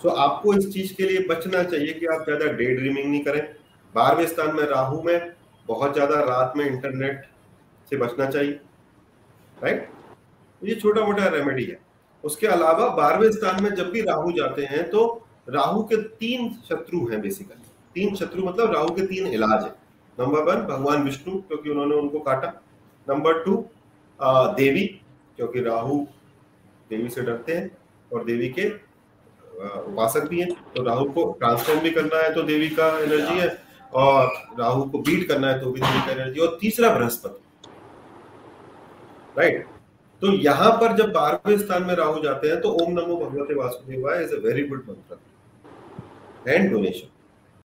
सो so, आपको इस चीज़ के लिए बचना चाहिए कि आप ज़्यादा डे ड्रीमिंग नहीं करें। बारहवें स्थान में राहु में बहुत ज़्यादा रात में इंटरनेट से बचना चाहिए। राइट ये छोटा मोटा रेमेडी है। उसके अलावा बारहवें स्थान में जब भी राहु जाते हैं तो राहु के तीन शत्रु हैं बेसिकली तीन शत्रु मतलब राहु के तीन इलाज है। नंबर वन भगवान विष्णु क्योंकि उन्होंने उनको काटा। नंबर टू देवी क्योंकि राहु देवी से डरते हैं और देवी के उपासक भी हैं। तो राहु को ट्रांसफॉर्म भी करना है तो देवी का एनर्जी है और राहु को बीट करना है तो भी देवी का एनर्जी और तीसरा बृहस्पति राइट तो यहाँ पर जब बारहवें स्थान में राहु जाते हैं तो ओम नमो भगवते वासुदेवाय is a very good mantra and donation